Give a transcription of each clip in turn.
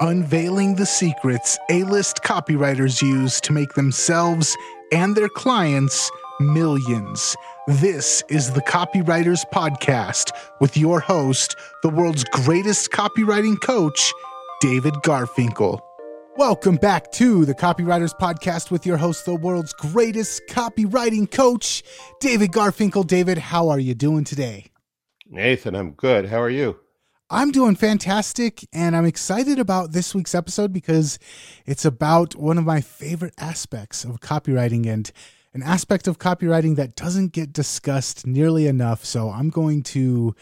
unveiling the secrets A list copywriters use to make themselves and their clients millions. This is the Copywriters Podcast with your host, the world's greatest copywriting coach, David Garfinkel. Welcome back to the Copywriters Podcast with your host, the world's greatest copywriting coach, David Garfinkel. David, how are you doing today? Nathan, I'm good. How are you? I'm doing fantastic, and I'm excited about this week's episode because it's about one of my favorite aspects of copywriting and an aspect of copywriting that doesn't get discussed nearly enough. So I'm going to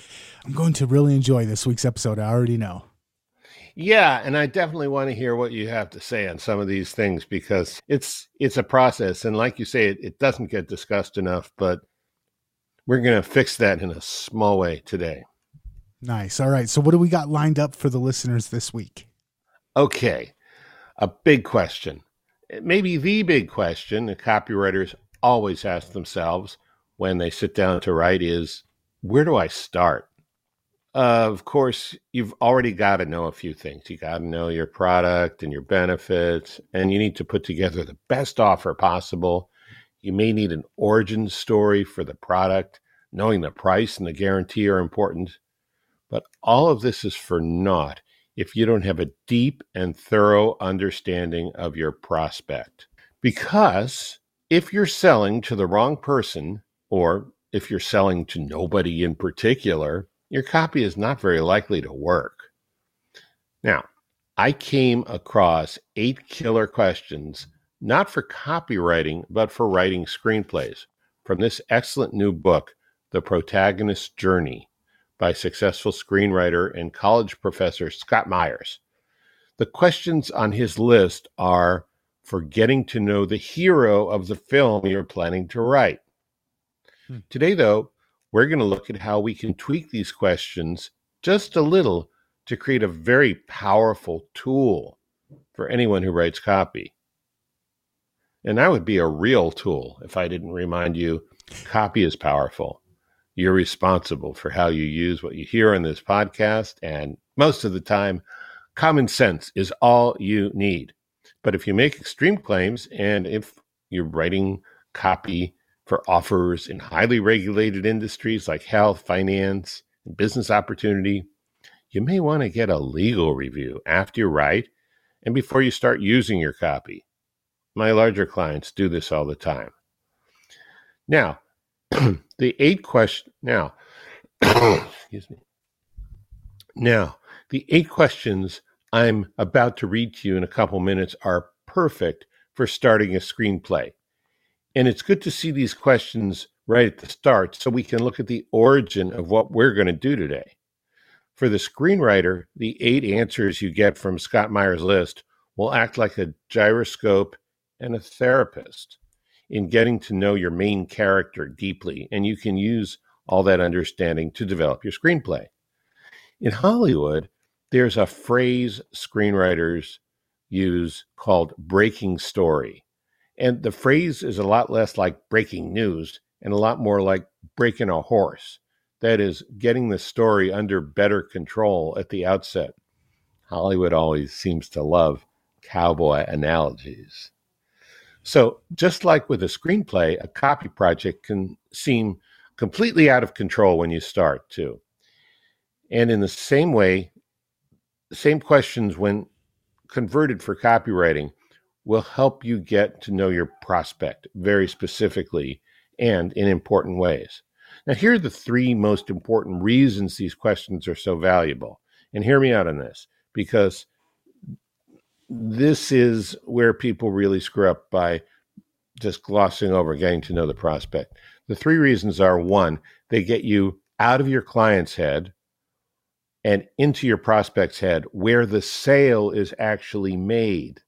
I'm going to really enjoy this week's episode. I already know. Yeah, and I definitely want to hear what you have to say on some of these things because it's it's a process, and like you say, it, it doesn't get discussed enough. But we're going to fix that in a small way today. Nice. All right. So, what do we got lined up for the listeners this week? Okay, a big question, maybe the big question the copywriters always ask themselves when they sit down to write is, where do I start? Uh, of course, you've already got to know a few things. You got to know your product and your benefits, and you need to put together the best offer possible. You may need an origin story for the product. Knowing the price and the guarantee are important. But all of this is for naught if you don't have a deep and thorough understanding of your prospect. Because if you're selling to the wrong person, or if you're selling to nobody in particular, your copy is not very likely to work. Now, I came across eight killer questions, not for copywriting, but for writing screenplays, from this excellent new book, The Protagonist's Journey by successful screenwriter and college professor Scott Myers. The questions on his list are for getting to know the hero of the film you're planning to write. Hmm. Today, though, we're going to look at how we can tweak these questions just a little to create a very powerful tool for anyone who writes copy. And that would be a real tool if I didn't remind you copy is powerful. You're responsible for how you use what you hear in this podcast. And most of the time, common sense is all you need. But if you make extreme claims and if you're writing copy for offers in highly regulated industries like health, finance, and business opportunity, you may want to get a legal review after you write and before you start using your copy. My larger clients do this all the time. Now, the eight question now, excuse me. Now, the eight questions I'm about to read to you in a couple minutes are perfect for starting a screenplay. And it's good to see these questions right at the start so we can look at the origin of what we're going to do today. For the screenwriter, the eight answers you get from Scott Myers' list will act like a gyroscope and a therapist in getting to know your main character deeply, and you can use all that understanding to develop your screenplay. In Hollywood, there's a phrase screenwriters use called breaking story. And the phrase is a lot less like breaking news and a lot more like breaking a horse. That is, getting the story under better control at the outset. Hollywood always seems to love cowboy analogies. So, just like with a screenplay, a copy project can seem completely out of control when you start, too. And in the same way, same questions when converted for copywriting will help you get to know your prospect very specifically and in important ways. Now, here are the three most important reasons these questions are so valuable. And hear me out on this because this is where people really screw up by just glossing over getting to know the prospect. The three reasons are one, they get you out of your client's head and into your prospect's head where the sale is actually made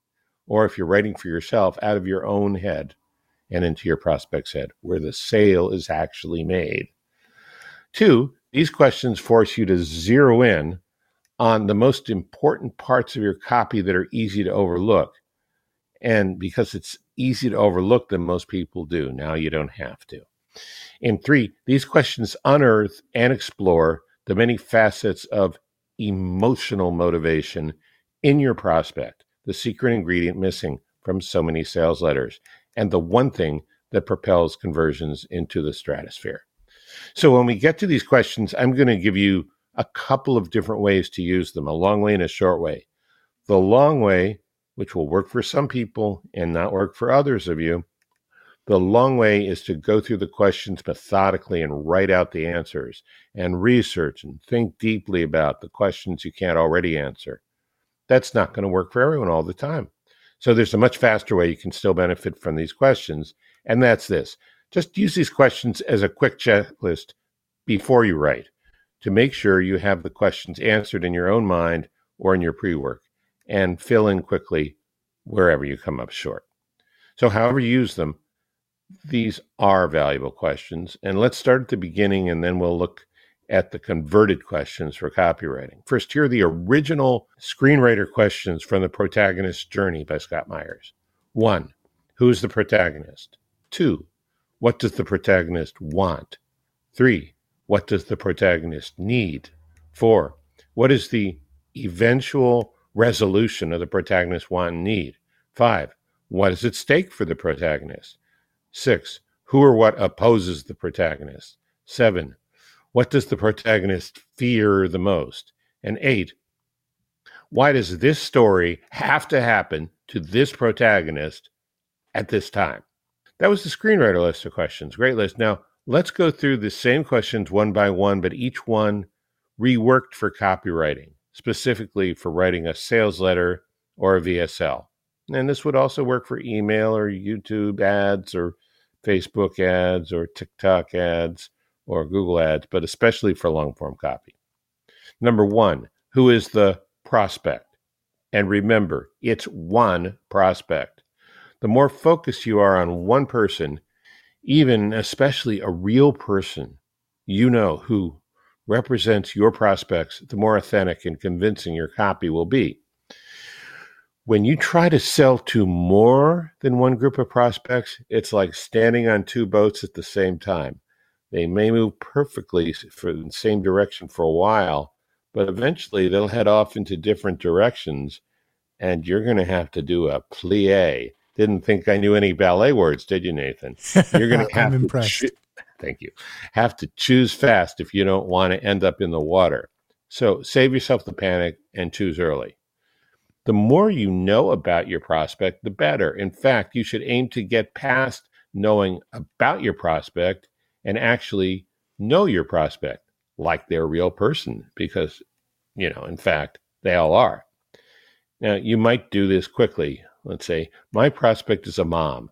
or if you're writing for yourself, out of your own head and into your prospect's head, where the sale is actually made. Two, these questions force you to zero in on the most important parts of your copy that are easy to overlook. And because it's easy to overlook them, most people do. Now you don't have to. And three, these questions unearth and explore the many facets of emotional motivation in your prospect, the secret ingredient missing from so many sales letters, and the one thing that propels conversions into the stratosphere. So when we get to these questions, I'm going to give you a couple of different ways to use them a long way and a short way. The long way, which will work for some people and not work for others of you, the long way is to go through the questions methodically and write out the answers and research and think deeply about the questions you can't already answer. That's not going to work for everyone all the time. So there's a much faster way you can still benefit from these questions, and that's this. Just use these questions as a quick checklist before you write to make sure you have the questions answered in your own mind or in your pre work and fill in quickly wherever you come up short. So, however you use them, these are valuable questions. And let's start at the beginning and then we'll look at the converted questions for copywriting. First, here are the original screenwriter questions from The Protagonist's Journey by Scott Myers. One, who's the protagonist? Two, what does the protagonist want? Three, what does the protagonist need? Four, what is the eventual resolution of the protagonist want and need? Five, what is at stake for the protagonist? Six, who or what opposes the protagonist? Seven, what does the protagonist fear the most? And eight, why does this story have to happen to this protagonist at this time? That was the screenwriter list of questions. Great list. Now, let's go through the same questions one by one, but each one reworked for copywriting, specifically for writing a sales letter or a VSL. And this would also work for email or YouTube ads or Facebook ads or TikTok ads or Google ads, but especially for long form copy. Number one, who is the prospect? And remember, it's one prospect. The more focused you are on one person, even especially a real person you know who represents your prospects, the more authentic and convincing your copy will be. When you try to sell to more than one group of prospects, it's like standing on two boats at the same time. They may move perfectly for the same direction for a while, but eventually they'll head off into different directions, and you're going to have to do a plie. Didn't think I knew any ballet words, did you, Nathan? You're going to have I'm impressed. thank you. Have to choose fast if you don't want to end up in the water. So save yourself the panic and choose early. The more you know about your prospect, the better. In fact, you should aim to get past knowing about your prospect and actually know your prospect like they're a real person because, you know, in fact, they all are. Now, you might do this quickly. Let's say, my prospect is a mom,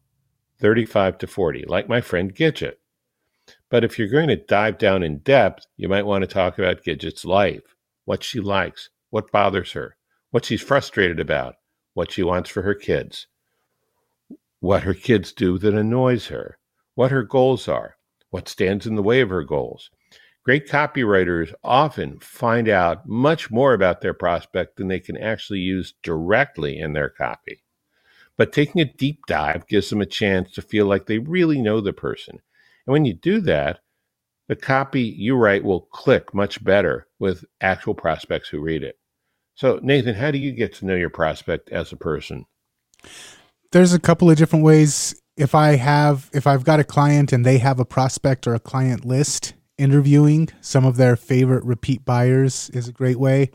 35 to 40, like my friend Gidget. But if you're going to dive down in depth, you might want to talk about Gidget's life, what she likes, what bothers her, what she's frustrated about, what she wants for her kids, what her kids do that annoys her, what her goals are, what stands in the way of her goals. Great copywriters often find out much more about their prospect than they can actually use directly in their copy. But taking a deep dive gives them a chance to feel like they really know the person. And when you do that, the copy you write will click much better with actual prospects who read it. So, Nathan, how do you get to know your prospect as a person? There's a couple of different ways if I have if I've got a client and they have a prospect or a client list, interviewing some of their favorite repeat buyers is a great way.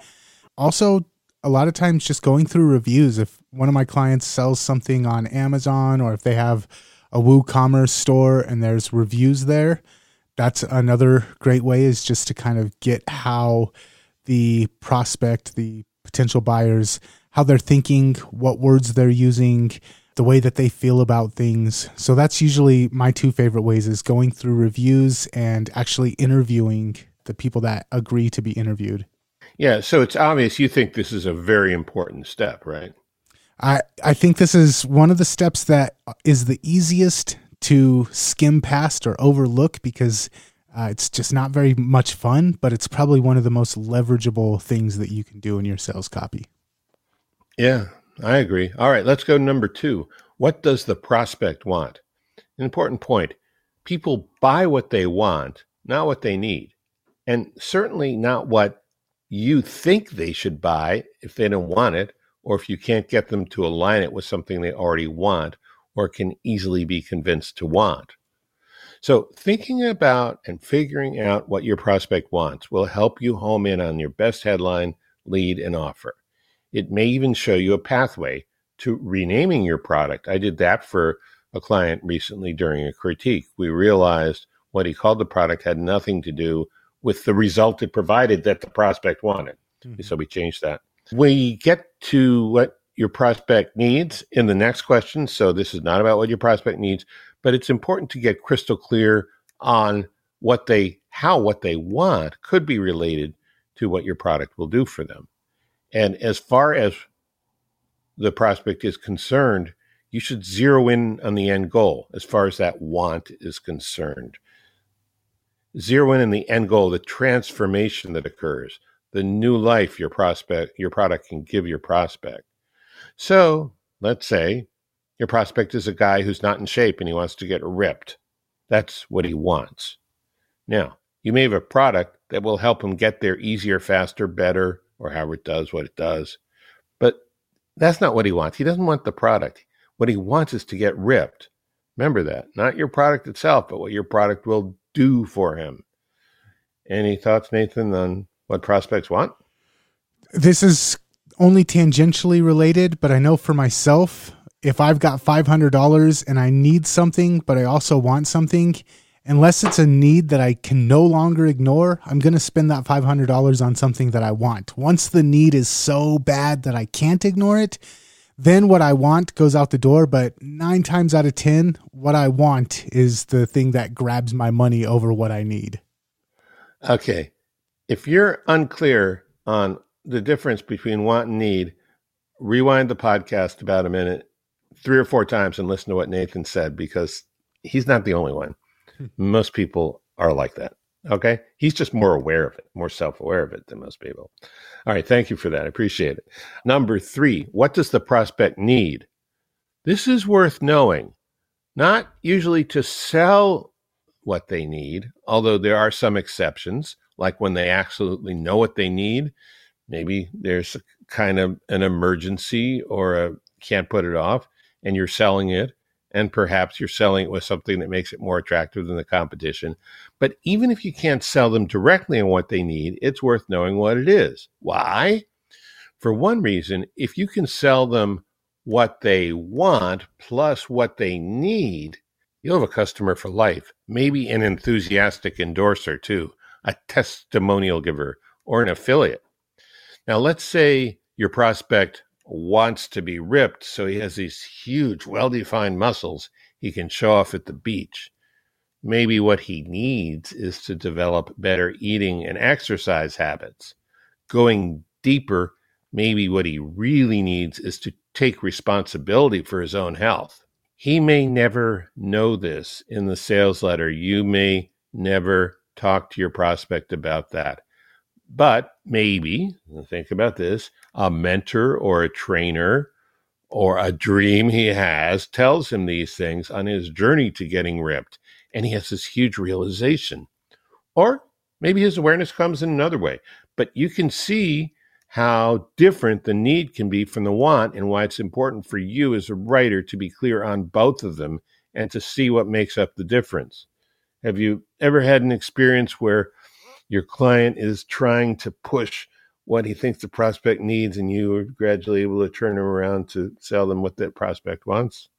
Also, a lot of times just going through reviews. If one of my clients sells something on Amazon or if they have a WooCommerce store and there's reviews there, that's another great way is just to kind of get how the prospect, the potential buyers, how they're thinking, what words they're using, the way that they feel about things. So that's usually my two favorite ways is going through reviews and actually interviewing the people that agree to be interviewed. Yeah, so it's obvious you think this is a very important step, right? I I think this is one of the steps that is the easiest to skim past or overlook because uh, it's just not very much fun, but it's probably one of the most leverageable things that you can do in your sales copy. Yeah, I agree. All right, let's go to number two. What does the prospect want? An important point. People buy what they want, not what they need. And certainly not what you think they should buy if they don't want it, or if you can't get them to align it with something they already want or can easily be convinced to want. So, thinking about and figuring out what your prospect wants will help you home in on your best headline, lead, and offer. It may even show you a pathway to renaming your product. I did that for a client recently during a critique. We realized what he called the product had nothing to do with the result it provided that the prospect wanted. Mm-hmm. So we changed that. We get to what your prospect needs in the next question. So this is not about what your prospect needs, but it's important to get crystal clear on what they how what they want could be related to what your product will do for them. And as far as the prospect is concerned, you should zero in on the end goal as far as that want is concerned. Zero in on the end goal, the transformation that occurs, the new life your prospect your product can give your prospect. So let's say your prospect is a guy who's not in shape and he wants to get ripped. That's what he wants. Now, you may have a product that will help him get there easier, faster, better, or however it does what it does. But that's not what he wants. He doesn't want the product. What he wants is to get ripped. Remember that. Not your product itself, but what your product will do for him. Any thoughts, Nathan, on what prospects want? This is only tangentially related, but I know for myself, if I've got $500 and I need something, but I also want something, unless it's a need that I can no longer ignore, I'm going to spend that $500 on something that I want. Once the need is so bad that I can't ignore it, then what I want goes out the door. But nine times out of 10, what I want is the thing that grabs my money over what I need. Okay. If you're unclear on the difference between want and need, rewind the podcast about a minute three or four times and listen to what Nathan said because he's not the only one. Hmm. most people are like that. Okay. He's just more aware of it, more self aware of it than most people. All right. Thank you for that. I appreciate it. Number three, what does the prospect need? This is worth knowing, not usually to sell what they need, although there are some exceptions, like when they absolutely know what they need. Maybe there's kind of an emergency or a can't put it off and you're selling it and perhaps you're selling it with something that makes it more attractive than the competition. But even if you can't sell them directly on what they need, it's worth knowing what it is. Why? For one reason, if you can sell them what they want plus what they need, you'll have a customer for life, maybe an enthusiastic endorser too, a testimonial giver, or an affiliate. Now, let's say your prospect wants to be ripped, so he has these huge, well defined muscles he can show off at the beach. Maybe what he needs is to develop better eating and exercise habits. Going deeper, maybe what he really needs is to take responsibility for his own health. He may never know this in the sales letter. You may never talk to your prospect about that. But maybe, think about this, a mentor or a trainer or a dream he has tells him these things on his journey to getting ripped. And he has this huge realization. Or maybe his awareness comes in another way. But you can see how different the need can be from the want and why it's important for you as a writer to be clear on both of them and to see what makes up the difference. Have you ever had an experience where your client is trying to push what he thinks the prospect needs, and you are gradually able to turn him around to sell them what that prospect wants?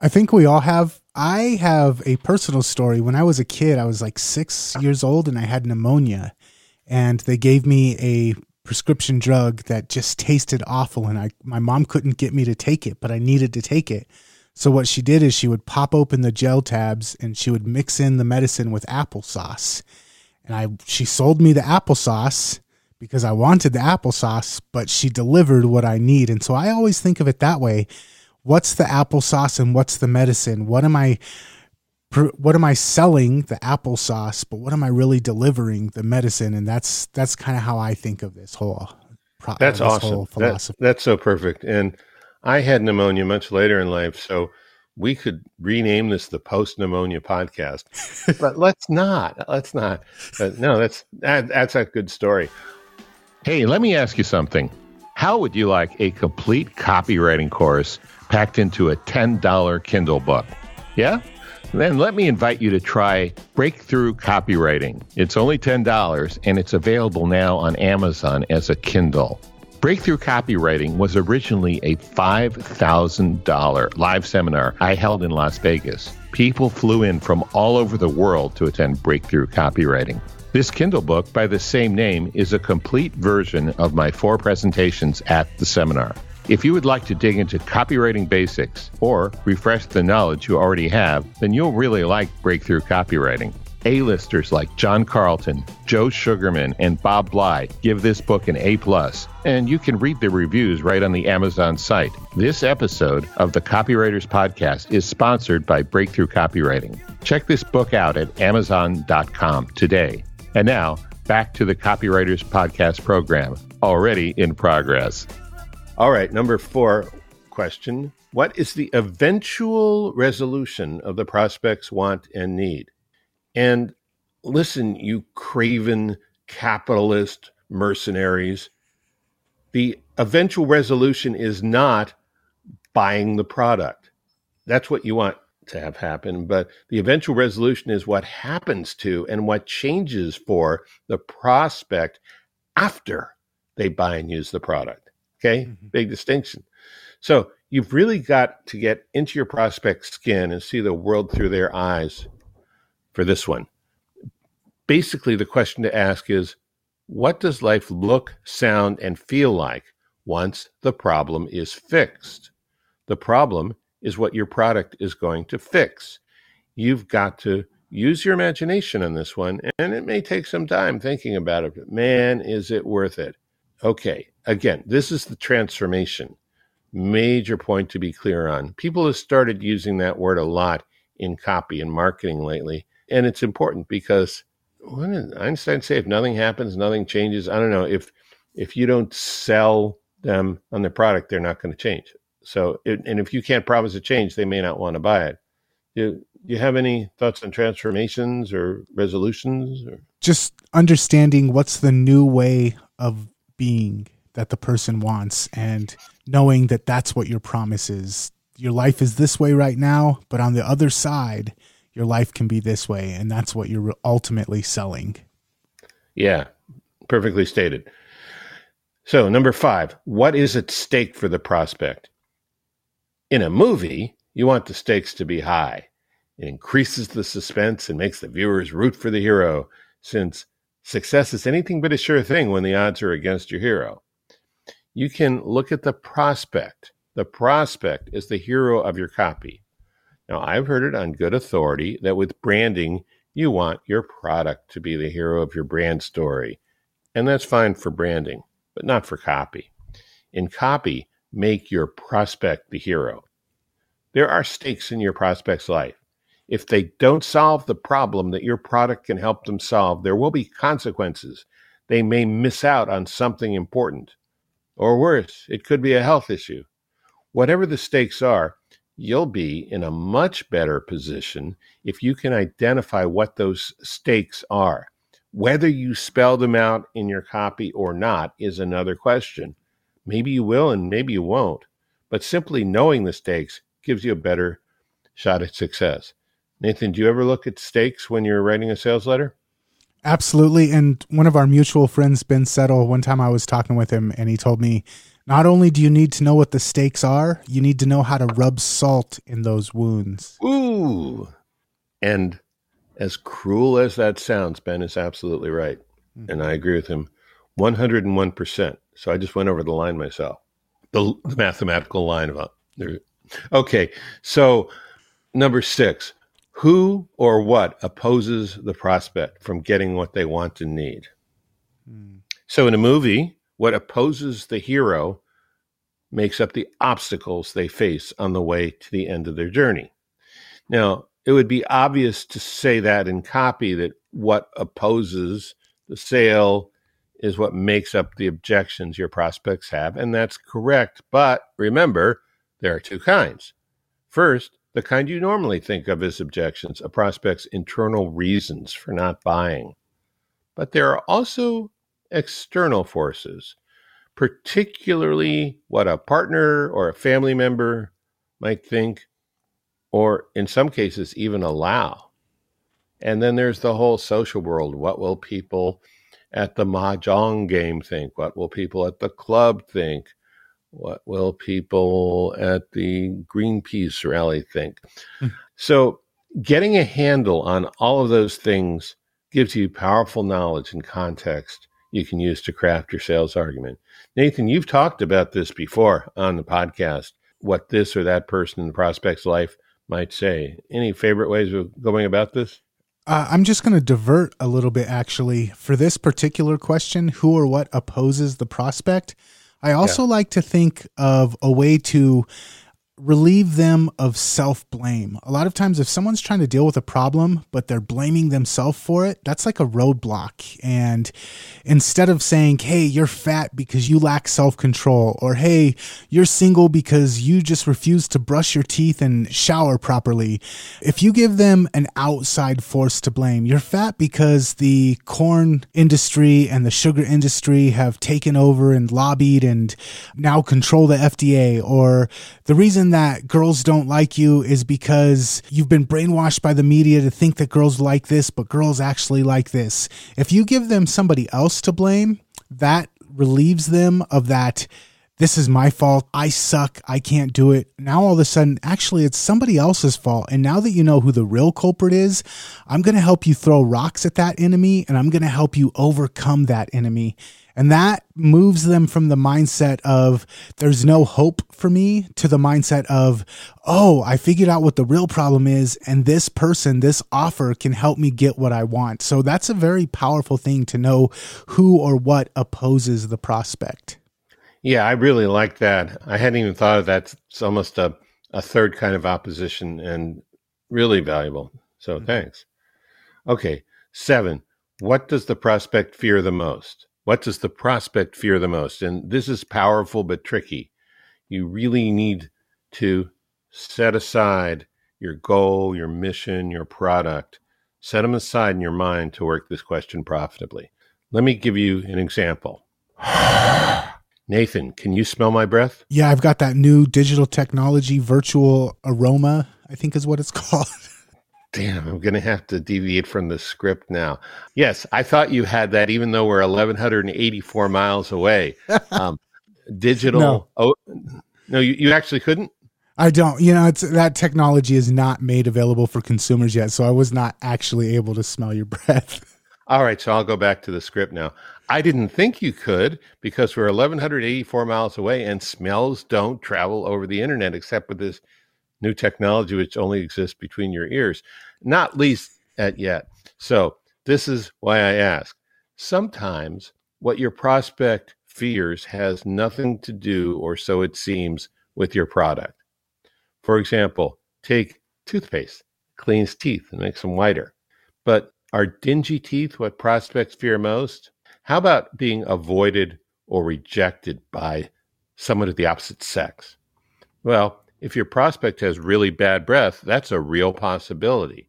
I think we all have. I have a personal story. When I was a kid, I was like six years old and I had pneumonia, and they gave me a prescription drug that just tasted awful, and I my mom couldn't get me to take it, but I needed to take it. So what she did is she would pop open the gel tabs and she would mix in the medicine with applesauce and I she sold me the applesauce because I wanted the applesauce, but she delivered what I need. And so I always think of it that way. What's the applesauce and what's the medicine? What am I what am I selling the applesauce, but what am I really delivering the medicine? And that's that's kind of how I think of this whole pro- That's this awesome. Whole philosophy. That, that's so perfect. And I had pneumonia much later in life, so we could rename this the post pneumonia podcast, but let's not. Let's not. But no, that's that, that's a good story. Hey, let me ask you something. How would you like a complete copywriting course packed into a $10 Kindle book? Yeah? Then let me invite you to try Breakthrough Copywriting. It's only $10 and it's available now on Amazon as a Kindle. Breakthrough Copywriting was originally a $5,000 live seminar I held in Las Vegas. People flew in from all over the world to attend Breakthrough Copywriting. This Kindle book by the same name is a complete version of my four presentations at the seminar. If you would like to dig into copywriting basics or refresh the knowledge you already have, then you'll really like Breakthrough Copywriting. A-listers like John Carlton, Joe Sugarman, and Bob Bly give this book an A+, plus, and you can read the reviews right on the Amazon site. This episode of the Copywriters Podcast is sponsored by Breakthrough Copywriting. Check this book out at amazon.com today. And now, back to the Copywriters Podcast program, already in progress. All right, number four question What is the eventual resolution of the prospect's want and need? And listen, you craven capitalist mercenaries, the eventual resolution is not buying the product. That's what you want to have happen, but the eventual resolution is what happens to and what changes for the prospect after they buy and use the product. Okay, mm-hmm. big distinction. So you've really got to get into your prospect's skin and see the world through their eyes for this one. Basically, the question to ask is what does life look, sound, and feel like once the problem is fixed? The problem is what your product is going to fix. You've got to use your imagination on this one, and it may take some time thinking about it, but man, is it worth it. Okay, again, this is the transformation. Major point to be clear on. People have started using that word a lot in copy and marketing lately, and it's important because Einstein say? If nothing happens, nothing changes. I don't know if if you don't sell them on the product, they're not going to change. So, it, and if you can't promise a change, they may not want to buy it. Do you have any thoughts on transformations or resolutions? Or? Just understanding what's the new way of being that the person wants and knowing that that's what your promise is. Your life is this way right now, but on the other side, your life can be this way. And that's what you're ultimately selling. Yeah, perfectly stated. So, number five, what is at stake for the prospect? In a movie, you want the stakes to be high. It increases the suspense and makes the viewers root for the hero, since success is anything but a sure thing when the odds are against your hero. You can look at the prospect. The prospect is the hero of your copy. Now, I've heard it on good authority that with branding, you want your product to be the hero of your brand story. And that's fine for branding, but not for copy. In copy, make your prospect the hero. There are stakes in your prospect's life. If they don't solve the problem that your product can help them solve, there will be consequences. They may miss out on something important. Or worse, it could be a health issue. Whatever the stakes are, you'll be in a much better position if you can identify what those stakes are. Whether you spell them out in your copy or not is another question. Maybe you will and maybe you won't. But simply knowing the stakes gives you a better shot at success. Nathan, do you ever look at stakes when you're writing a sales letter? Absolutely. And one of our mutual friends, Ben Settle, one time I was talking with him and he told me not only do you need to know what the stakes are, you need to know how to rub salt in those wounds. Ooh. And as cruel as that sounds, Ben is absolutely right. Mm-hmm. And I agree with him 101%. So I just went over the line myself, the, the mathematical line of there. Okay, so number six, who or what opposes the prospect from getting what they want and need? Hmm. So in a movie, what opposes the hero makes up the obstacles they face on the way to the end of their journey. Now, it would be obvious to say that in copy that what opposes the sale is what makes up the objections your prospects have, and that's correct. But remember, there are two kinds. First, the kind you normally think of as objections, a prospect's internal reasons for not buying. But there are also external forces, particularly what a partner or a family member might think, or in some cases, even allow. And then there's the whole social world. What will people at the mahjong game think? What will people at the club think? What will people at the Greenpeace rally think? Mm. So, getting a handle on all of those things gives you powerful knowledge and context you can use to craft your sales argument. Nathan, you've talked about this before on the podcast, what this or that person in the prospect's life might say. Any favorite ways of going about this? Uh, I'm just going to divert a little bit actually. For this particular question, who or what opposes the prospect? I also yeah. like to think of a way to relieve them of self blame. A lot of times, if someone's trying to deal with a problem, but they're blaming themselves for it, that's like a roadblock. And instead of saying, Hey, you're fat because you lack self control, or Hey, you're single because you just refuse to brush your teeth and shower properly, if you give them an outside force to blame, you're fat because the corn industry and the sugar industry have taken over and lobbied and now control the FDA, or the reason reason that girls don't like you is because you've been brainwashed by the media to think that girls like this, but girls actually like this. If you give them somebody else to blame, that relieves them of that this is my fault. I suck. I can't do it. Now all of a sudden, actually, it's somebody else's fault. And now that you know who the real culprit is, I'm going to help you throw rocks at that enemy and I'm going to help you overcome that enemy. And that moves them from the mindset of there's no hope for me to the mindset of, oh, I figured out what the real problem is. And this person, this offer can help me get what I want. So that's a very powerful thing to know who or what opposes the prospect. Yeah, I really like that. I hadn't even thought of that. It's almost a, a third kind of opposition and really valuable. So mm-hmm. thanks. Okay. Seven. What does the prospect fear the most? What does the prospect fear the most? And this is powerful but tricky. You really need to set aside your goal, your mission, your product. Set them aside in your mind to work this question profitably. Let me give you an example. Nathan, can you smell my breath? Yeah, I've got that new digital technology virtual aroma, I think is what it's called. Damn, I'm going to have to deviate from the script now. Yes, I thought you had that even though we're 1,184 miles away. Um, digital. No. Oh, no, you, you actually couldn't? I don't. You know, it's that technology is not made available for consumers yet, so I was not actually able to smell your breath. All right, so I'll go back to the script now. I didn't think you could because we're 1,184 miles away and smells don't travel over the internet except with this new technology which only exists between your ears, not least at yet. So, this is why I ask. Sometimes what your prospect fears has nothing to do, or so it seems, with your product. For example, take toothpaste, cleans teeth and makes them whiter. But are dingy teeth what prospects fear most? How about being avoided or rejected by someone of the opposite sex? Well, if your prospect has really bad breath, that's a real possibility.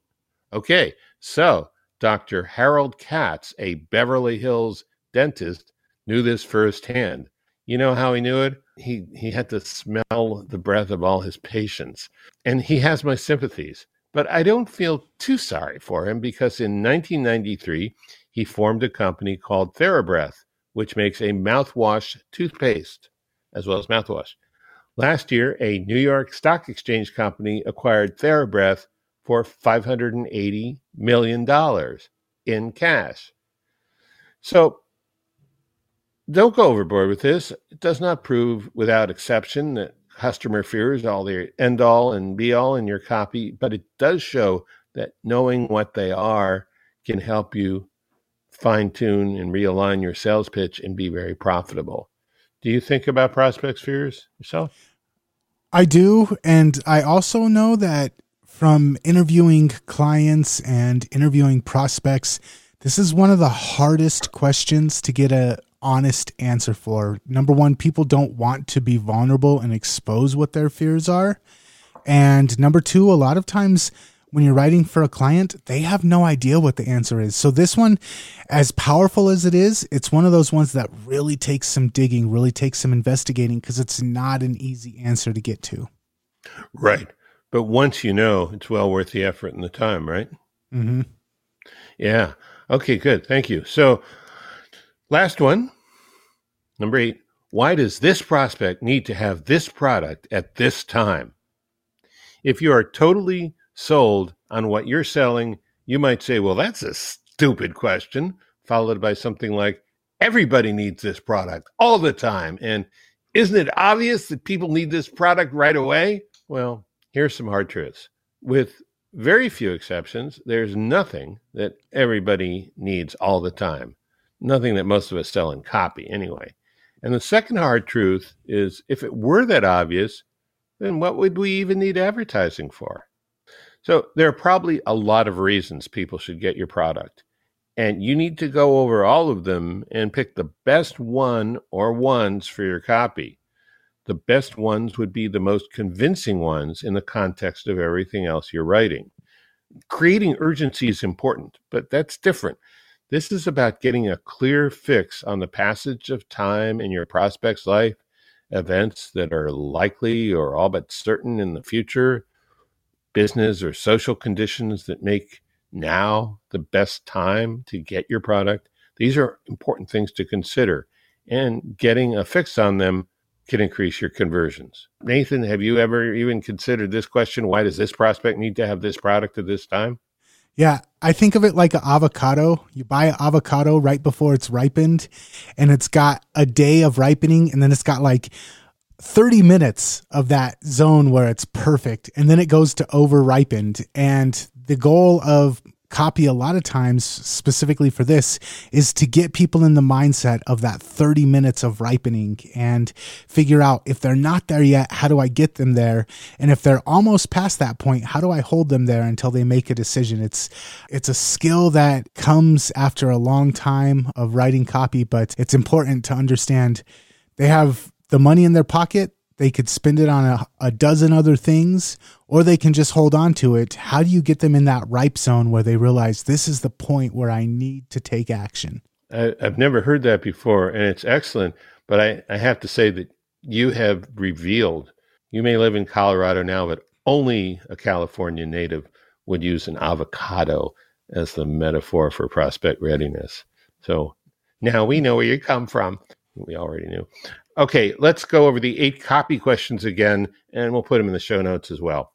Okay, so Dr. Harold Katz, a Beverly Hills dentist, knew this firsthand. You know how he knew it? He he had to smell the breath of all his patients. And he has my sympathies. But I don't feel too sorry for him because in 1993 he formed a company called TheraBreath, which makes a mouthwash toothpaste as well as mouthwash. Last year, a New York Stock Exchange company acquired TheraBreath for $580 million in cash. So don't go overboard with this. It does not prove without exception that customer fears all the end all and be all in your copy, but it does show that knowing what they are can help you fine tune and realign your sales pitch and be very profitable. Do you think about prospect fears yourself? I do. And I also know that from interviewing clients and interviewing prospects, this is one of the hardest questions to get a honest answer for. Number one, people don't want to be vulnerable and expose what their fears are. And number two, a lot of times when you're writing for a client, they have no idea what the answer is. So this one, as powerful as it is, it's one of those ones that really takes some digging, really takes some investigating because it's not an easy answer to get to. Right. But once you know, it's well worth the effort and the time, right? Mm-hmm. Yeah. Okay, good. Thank you. So, last one, number eight. Why does this prospect need to have this product at this time? If you are totally sold on what you're selling, you might say, well, that's a stupid question, followed by something like, everybody needs this product all the time. And isn't it obvious that people need this product right away? Well, here's some hard truths. With very few exceptions, there's nothing that everybody needs all the time. Nothing that most of us sell in copy, anyway. And the second hard truth is if it were that obvious, then what would we even need advertising for? So there are probably a lot of reasons people should get your product. And you need to go over all of them and pick the best one or ones for your copy. The best ones would be the most convincing ones in the context of everything else you're writing. Creating urgency is important, but that's different. This is about getting a clear fix on the passage of time in your prospect's life, events that are likely or all but certain in the future, business or social conditions that make now the best time to get your product. These are important things to consider, and getting a fix on them can increase your conversions. Nathan, have you ever even considered this question? Why does this prospect need to have this product at this time? Yeah, I think of it like an avocado. You buy an avocado right before it's ripened, and it's got a day of ripening, and then it's got like 30 minutes of that zone where it's perfect and then it goes to over ripened and the goal of copy a lot of times specifically for this is to get people in the mindset of that 30 minutes of ripening and figure out if they're not there yet how do i get them there? And if they're almost past that point how do i hold them there until they make a decision? It's it's a skill that comes after a long time of writing copy but it's important to understand they have the money in their pocket, they could spend it on a, a, dozen other things, or they can just hold on to it. How do you get them in that ripe zone where they realize this is the point where I need to take action? I, have never heard that before, and it's excellent. But I, I have to say that you have revealed you may live in Colorado now, but only a California native would use an avocado as the metaphor for prospect readiness. So now we know where you come from. We already knew. Okay, let's go over the eight copy questions again, and we'll put them in the show notes as well.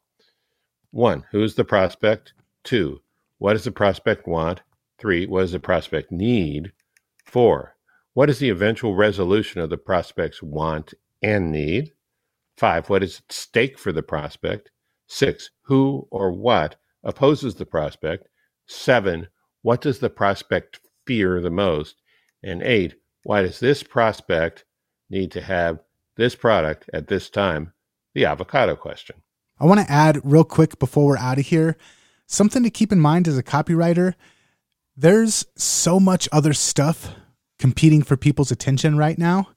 One, who is the prospect? Two, what does the prospect want? Three, what does the prospect need? Four, what is the eventual resolution of the prospect's want and need? Five, what is at stake for the prospect? Six, who or what opposes the prospect? Seven, what does the prospect fear the most? And eight, why does this prospect need to have this product at this time? The avocado question. I want to add real quick before we're out of here something to keep in mind as a copywriter. There's so much other stuff competing for people's attention right now.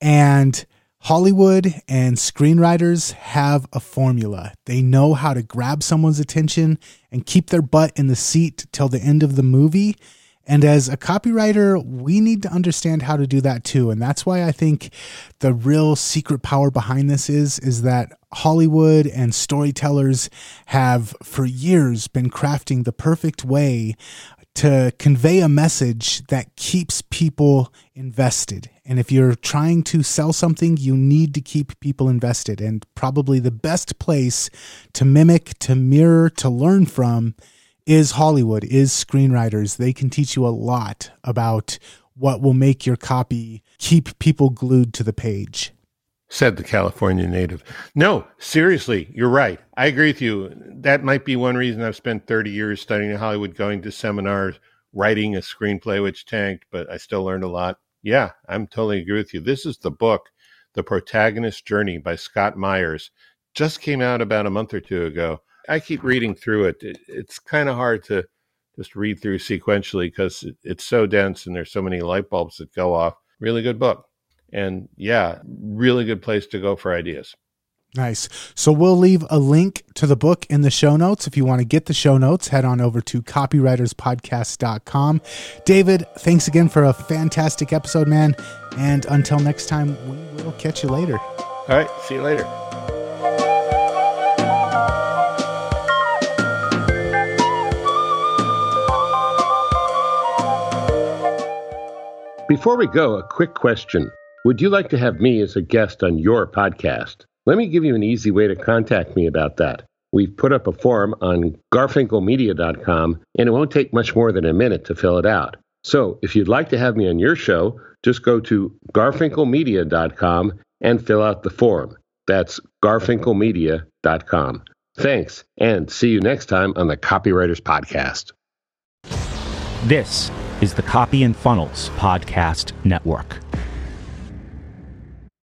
And Hollywood and screenwriters have a formula. They know how to grab someone's attention and keep their butt in the seat till the end of the movie and as a copywriter, we need to understand how to do that too. And that's why I think the real secret power behind this is is that Hollywood and storytellers have for years been crafting the perfect way to convey a message that keeps people invested. And if you're trying to sell something, you need to keep people invested. And probably the best place to mimic, to mirror, to learn from is Hollywood, is screenwriters. They can teach you a lot about what will make your copy keep people glued to the page. Said the California native. No, seriously, you're right. I agree with you. That might be one reason I've spent 30 years studying Hollywood, going to seminars, writing a screenplay, which tanked, but I still learned a lot. Yeah, I'm totally agree with you. This is the book, The Protagonist Journey by Scott Myers. Just came out about a month or two ago. I keep reading through it. it it's kind of hard to just read through sequentially because it, it's so dense and there's so many light bulbs that go off. Really good book. And yeah, really good place to go for ideas. Nice. So we'll leave a link to the book in the show notes. If you want to get the show notes, head on over to copywriterspodcast.com. David, thanks again for a fantastic episode, man. And until next time, we will catch you later. All right. See you later. Before we go, a quick question. Would you like to have me as a guest on your podcast? Let me give you an easy way to contact me about that. We've put up a form on garfinkelmedia.com, and it won't take much more than a minute to fill it out. So if you'd like to have me on your show, just go to garfinkelmedia.com and fill out the form. That's garfinkelmedia.com. Thanks, and see you next time on the Copywriters Podcast. This is the Copy and Funnels Podcast Network.